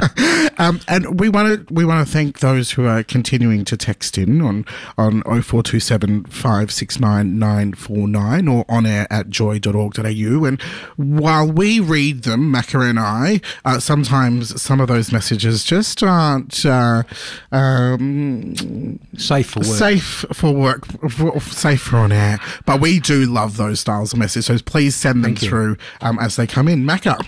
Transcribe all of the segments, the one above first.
um, and we want to we want to thank those who are continuing to text in on on 0427 569 949 or on air at joy.org.au. And while we read them, Macca and I, uh, sometimes some of those messages just aren't uh, um, safe for work. Safe for work, for, safe for on air. But we do love those styles of messages, so please send them through um, as they come in. Macca.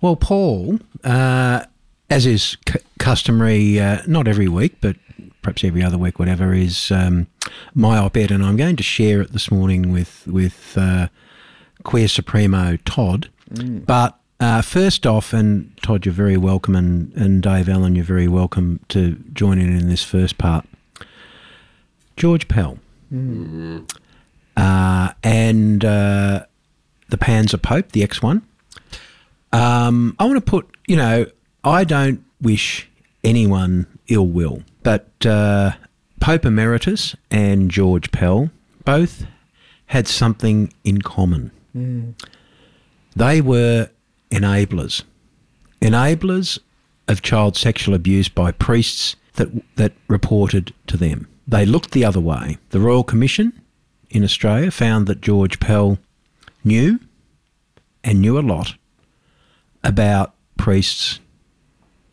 Well, Paul, uh, as is c- customary, uh, not every week, but perhaps every other week, whatever, is um, my op-ed, and I'm going to share it this morning with with uh, Queer Supremo Todd. Mm. But uh, first off, and Todd, you're very welcome, and, and Dave Allen, you're very welcome to join in in this first part. George Pell. Mm. and uh, the Panzer Pope, the X1. Um, I want to put, you know, I don't wish anyone ill will, but uh, Pope Emeritus and George Pell both had something in common. Mm. They were enablers, enablers of child sexual abuse by priests that that reported to them. They looked the other way. The Royal Commission in Australia found that George Pell knew and knew a lot about priests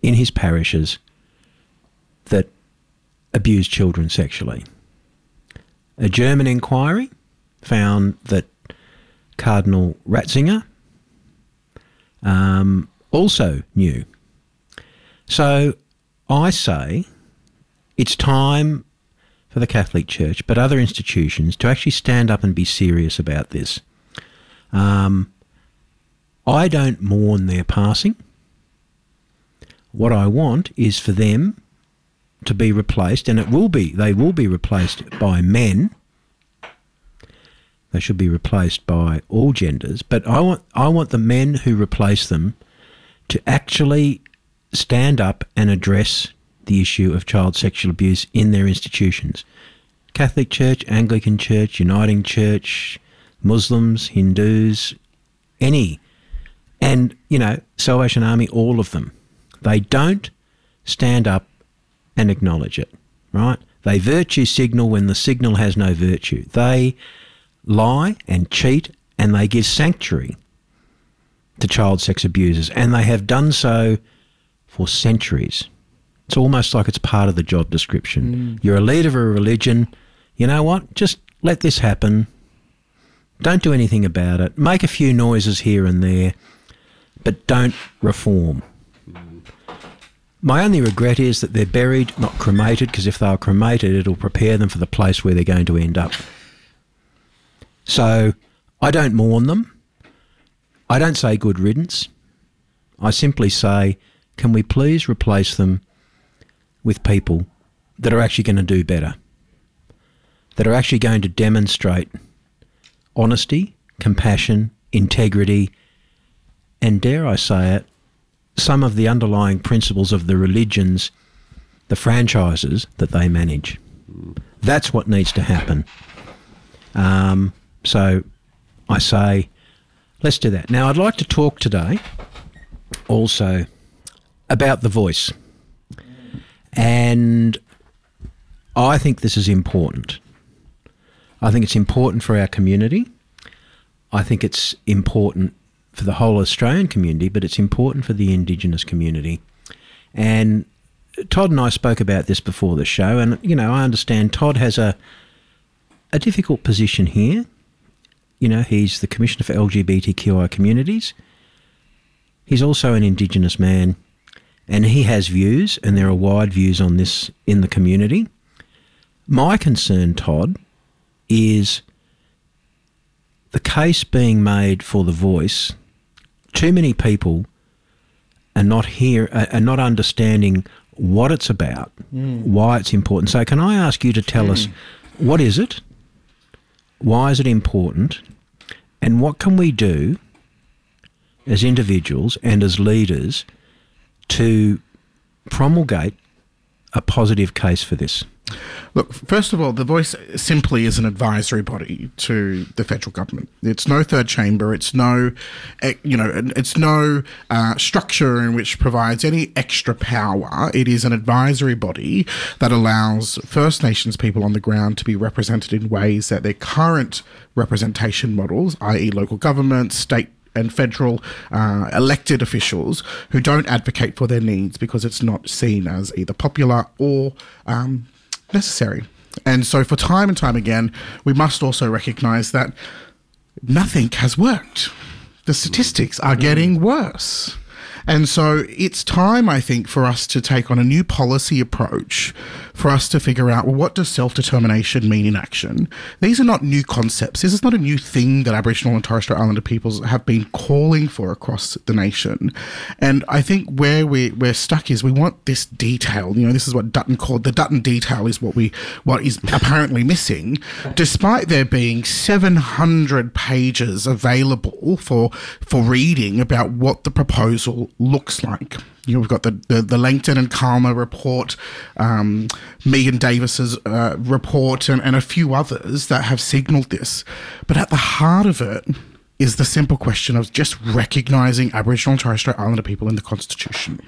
in his parishes that abused children sexually. A German inquiry found that Cardinal Ratzinger um, also knew. So I say it's time for the Catholic Church, but other institutions, to actually stand up and be serious about this. Um, I don't mourn their passing. What I want is for them to be replaced, and it will be, they will be replaced by men. They should be replaced by all genders, but I want, I want the men who replace them to actually stand up and address the issue of child sexual abuse in their institutions. Catholic Church, Anglican Church, Uniting Church, Muslims, Hindus, any and, you know, Salvation Army, all of them, they don't stand up and acknowledge it, right? They virtue signal when the signal has no virtue. They lie and cheat and they give sanctuary to child sex abusers, and they have done so for centuries. It's almost like it's part of the job description. Mm. You're a leader of a religion. You know what? Just let this happen. Don't do anything about it. Make a few noises here and there but don't reform. My only regret is that they're buried, not cremated, because if they are cremated, it'll prepare them for the place where they're going to end up. So I don't mourn them. I don't say good riddance. I simply say, can we please replace them with people that are actually going to do better, that are actually going to demonstrate honesty, compassion, integrity, and dare I say it, some of the underlying principles of the religions, the franchises that they manage. That's what needs to happen. Um, so I say, let's do that. Now, I'd like to talk today also about the voice. And I think this is important. I think it's important for our community. I think it's important for the whole Australian community, but it's important for the Indigenous community. And Todd and I spoke about this before the show, and you know, I understand Todd has a a difficult position here. You know, he's the Commissioner for LGBTQI communities. He's also an Indigenous man, and he has views, and there are wide views on this in the community. My concern, Todd, is the case being made for the voice too many people are not here are not understanding what it's about, mm. why it's important. So, can I ask you to tell mm. us what is it, why is it important, And what can we do as individuals and as leaders to promulgate a positive case for this? Look, first of all, the voice simply is an advisory body to the federal government. It's no third chamber. It's no, eh, you know, it's no uh, structure in which provides any extra power. It is an advisory body that allows First Nations people on the ground to be represented in ways that their current representation models, i.e., local government, state and federal uh, elected officials who don't advocate for their needs because it's not seen as either popular or um, necessary. And so, for time and time again, we must also recognize that nothing has worked. The statistics are getting worse. And so it's time, I think, for us to take on a new policy approach for us to figure out, well, what does self determination mean in action? These are not new concepts. This is not a new thing that Aboriginal and Torres Strait Islander peoples have been calling for across the nation. And I think where we, we're stuck is we want this detail. You know, this is what Dutton called the Dutton detail is what we what is apparently missing, despite there being 700 pages available for for reading about what the proposal looks like. You know, we've got the, the, the Langton and Calma report, um, Megan Davis's uh, report, and, and a few others that have signalled this. But at the heart of it is the simple question of just recognising Aboriginal and Torres Strait Islander people in the Constitution.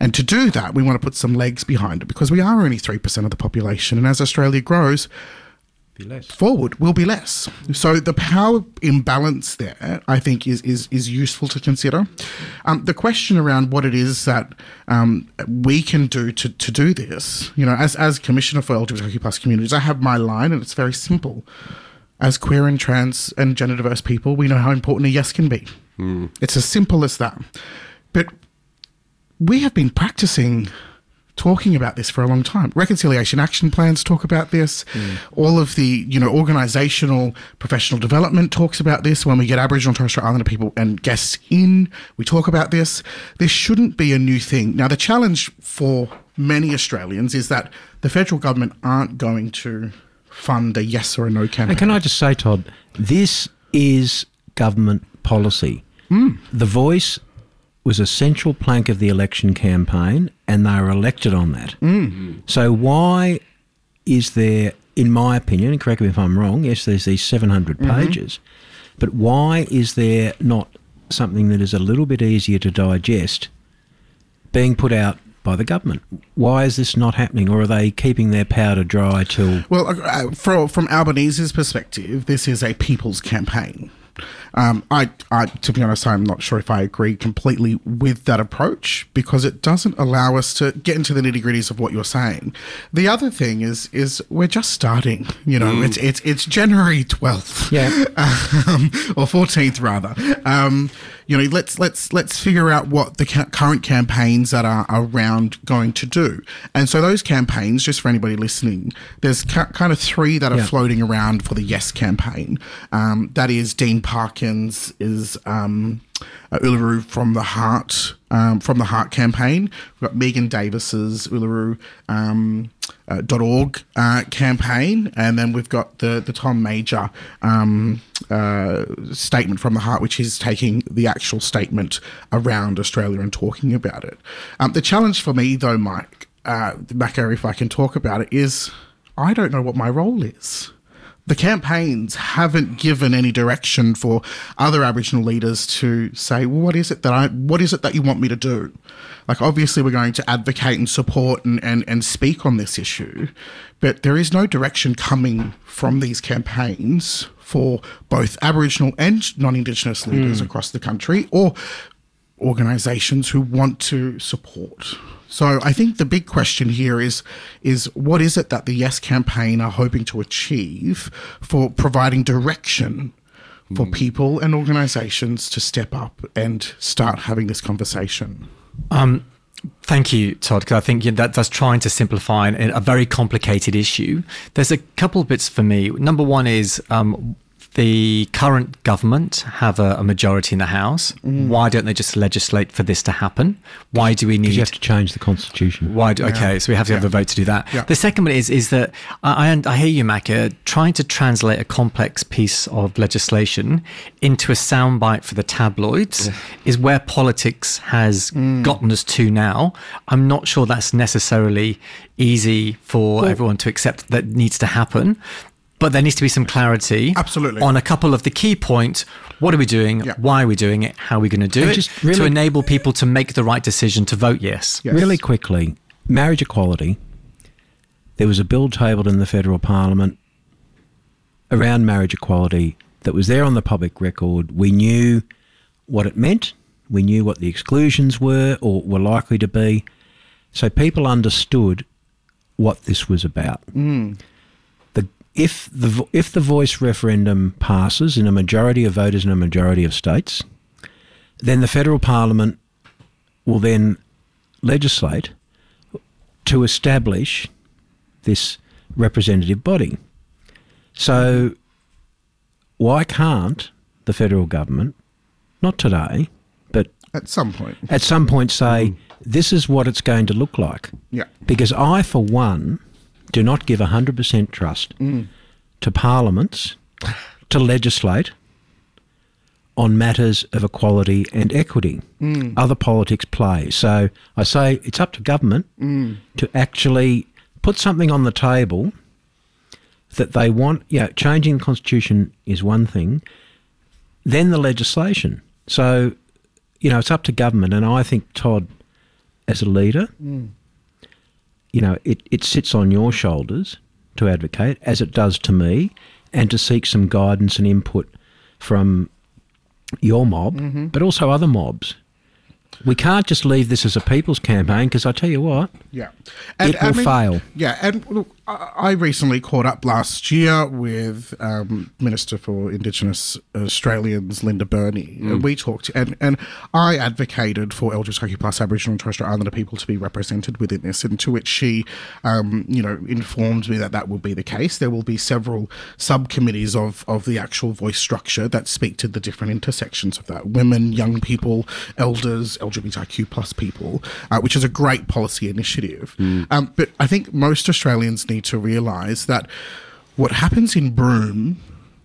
And to do that, we want to put some legs behind it because we are only 3% of the population. And as Australia grows, Be less. forward will be less. So the power imbalance there, I think, is is is useful to consider. Um, the question around what it is that um, we can do to, to do this, you know, as as Commissioner for LGBTQ plus communities, I have my line, and it's very simple. As queer and trans and gender diverse people, we know how important a yes can be. It's as simple as that. But we have been practicing talking about this for a long time. Reconciliation action plans talk about this. Mm. All of the, you know, organizational professional development talks about this. When we get Aboriginal and Torres Strait Islander people and guests in, we talk about this. This shouldn't be a new thing. Now, the challenge for many Australians is that the federal government aren't going to fund a yes or a no campaign. And can I just say, Todd, this is government policy. Hmm. The voice was a central plank of the election campaign, and they were elected on that. Mm. So why is there, in my opinion, and correct me if I'm wrong, yes, there's these 700 mm-hmm. pages, but why is there not something that is a little bit easier to digest being put out by the government? Why is this not happening, or are they keeping their powder dry till? Well, uh, uh for, from Albanese's perspective, this is a people's campaign. Um, I, I, to be honest, I'm not sure if I agree completely with that approach because it doesn't allow us to get into the nitty gritties of what you're saying. The other thing is, is we're just starting. You know, it's it's it's January 12th, Yeah. um, or 14th rather. Um, you know, let's let's let's figure out what the ca- current campaigns that are around going to do. And so those campaigns, just for anybody listening, there's ca- kind of three that are Yeah. floating around for the Yes campaign. Um, that is Dean Parkin's is um, uh, Uluru from the Heart um, from the Heart campaign. We've got Megan Davis's Uluru. Um, uh, .org uh, campaign, and then we've got the the Tom Mayo um, uh, statement from the heart, which is taking the actual statement around Australia and talking about it. Um, the challenge for me, though, Mike uh, if I can talk about it, is I don't know what my role is. The campaigns haven't given any direction for other Aboriginal leaders to say, well, what is it that I, what is it that you want me to do? Like, obviously, we're going to advocate and support and, and, and speak on this issue, but there is no direction coming from these campaigns for both Aboriginal and non Indigenous leaders hmm. across the country or organizations who want to support. So I think the big question here is is what is it that the Yes campaign are hoping to achieve for providing direction for people and organizations to step up and start having this conversation. Um, thank you, Todd. Because I think that that's trying to simplify an, a very complicated issue. There's a couple of bits for me. Number one is um, the current government have a, a majority in the House. Mm. Why don't they just legislate for this to happen? Why do we need You have to change the constitution. Why? Do, Okay, so we have to have a vote to do that. Yeah. The second one is is that I, I I hear you, Macca, trying to translate a complex piece of legislation into a soundbite for the tabloids is where politics has Mm. gotten us to now. I'm not sure that's necessarily easy for everyone to accept that needs to happen. But there needs to be some clarity Absolutely. on a couple of the key points. What are we doing? Yeah. Why are we doing it? How are we going to do And it? just to enable people to make the right decision to vote yes. Yes. Really quickly, marriage equality. There was a bill tabled in the federal parliament around marriage equality that was there on the public record. We knew what it meant. We knew what the exclusions were or were likely to be. So people understood what this was about. The, if the if the voice referendum passes in a majority of voters in a majority of states, then the federal parliament will then legislate to establish this representative body. So, why can't the federal government, not today, but At some point. at some point say, mm. this is what it's going to look like? Yeah. Because I, for one, do not give 100% trust mm. to parliaments to legislate on matters of equality and equity. Mm. Other politics play. So I say it's up to government mm. to actually put something on the table that they want. Yeah, changing the constitution is one thing, then the legislation. So, you know, it's up to government. And I think, Todd, as a leader, you know, it, it sits on your shoulders to advocate, as it does to me, and to seek some guidance and input from your mob, mm-hmm. but also other mobs. We can't just leave this as a people's campaign because I tell you what, Yeah. It will fail. Yeah. And look, I recently caught up last year with um, Minister for Indigenous Australians, Linda Burney. And we talked, and, and I advocated for LGBTQ plus Aboriginal and Torres Strait Islander people to be represented within this, and to which she, um, you know, informed me that that will be the case. There will be several subcommittees of, of the actual voice structure that speak to the different intersections of that women, young people, elders, LGBTQ plus people, uh, which is a great policy initiative. Um, but I think most Australians need to realise that what happens in Broome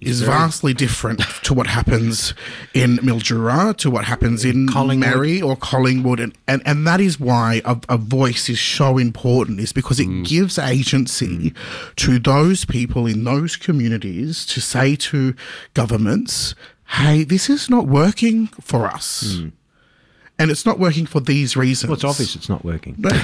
is vastly different to what happens in Mildura, to what happens in Moree or Collingwood. And, and, and that is why a, a voice is so important, is because it gives agency to those people in those communities to say to governments, hey, this is not working for us. And it's not working for these reasons. well, it's obvious it's not working. But-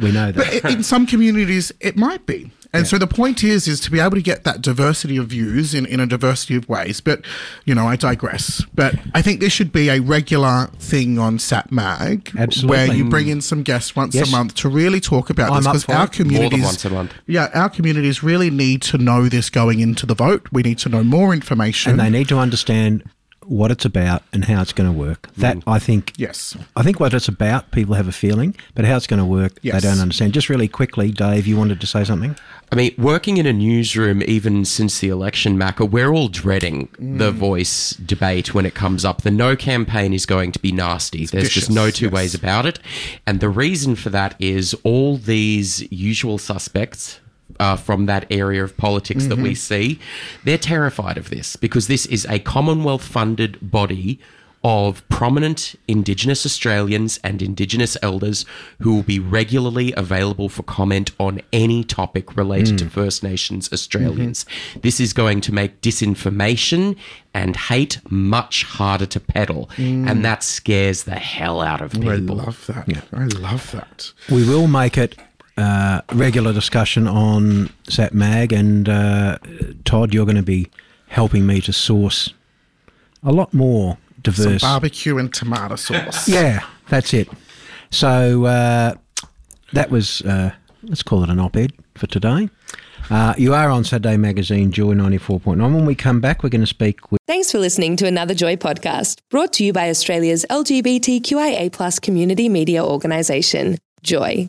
we, know that. But in some communities, it might be. And so the point is, is to be able to get that diversity of views in, in a diversity of ways. But, you know, I digress. But I think there should be a regular thing on Sat Mag Absolutely. where you bring in some guests once Yes. a month to really talk about I'm this because our it. communities, once a month. yeah, our communities really need to know this going into the vote. We need to know more information. and they need to understand what it's about and how it's going to work. Mm. That I think. yes, I think what it's about, people have a feeling, but how it's going to work, Yes. they don't understand. Just really quickly, Dave, you wanted to say something? I mean, working in a newsroom, even since the election, Macca, we're all dreading the mm. voice debate when it comes up. The no campaign is going to be nasty. There's just no two yes. ways about it. And the reason for that is all these usual suspects. Uh, from that area of politics that we mm-hmm. see, they're terrified of this because this is a Commonwealth funded body of prominent Indigenous Australians and Indigenous elders who will be regularly available for comment on any topic related to mm. First Nations Australians. Mm-hmm. This is going to make disinformation and hate much harder to peddle, mm. and that scares the hell out of oh, people. I love that. I love that. We will make it uh, regular discussion on Sat Mag, and uh, Todd, you're going to be helping me to source a lot more Some diverse. barbecue and tomato sauce. yeah, that's it. So uh, that was, uh, let's call it an op ed for today. Uh, you are on Saturday Magazine, Joy 94.9. When we come back, we're going to speak with. Thanks for listening to another Joy podcast brought to you by Australia's LGBTQIA community media organisation, Joy.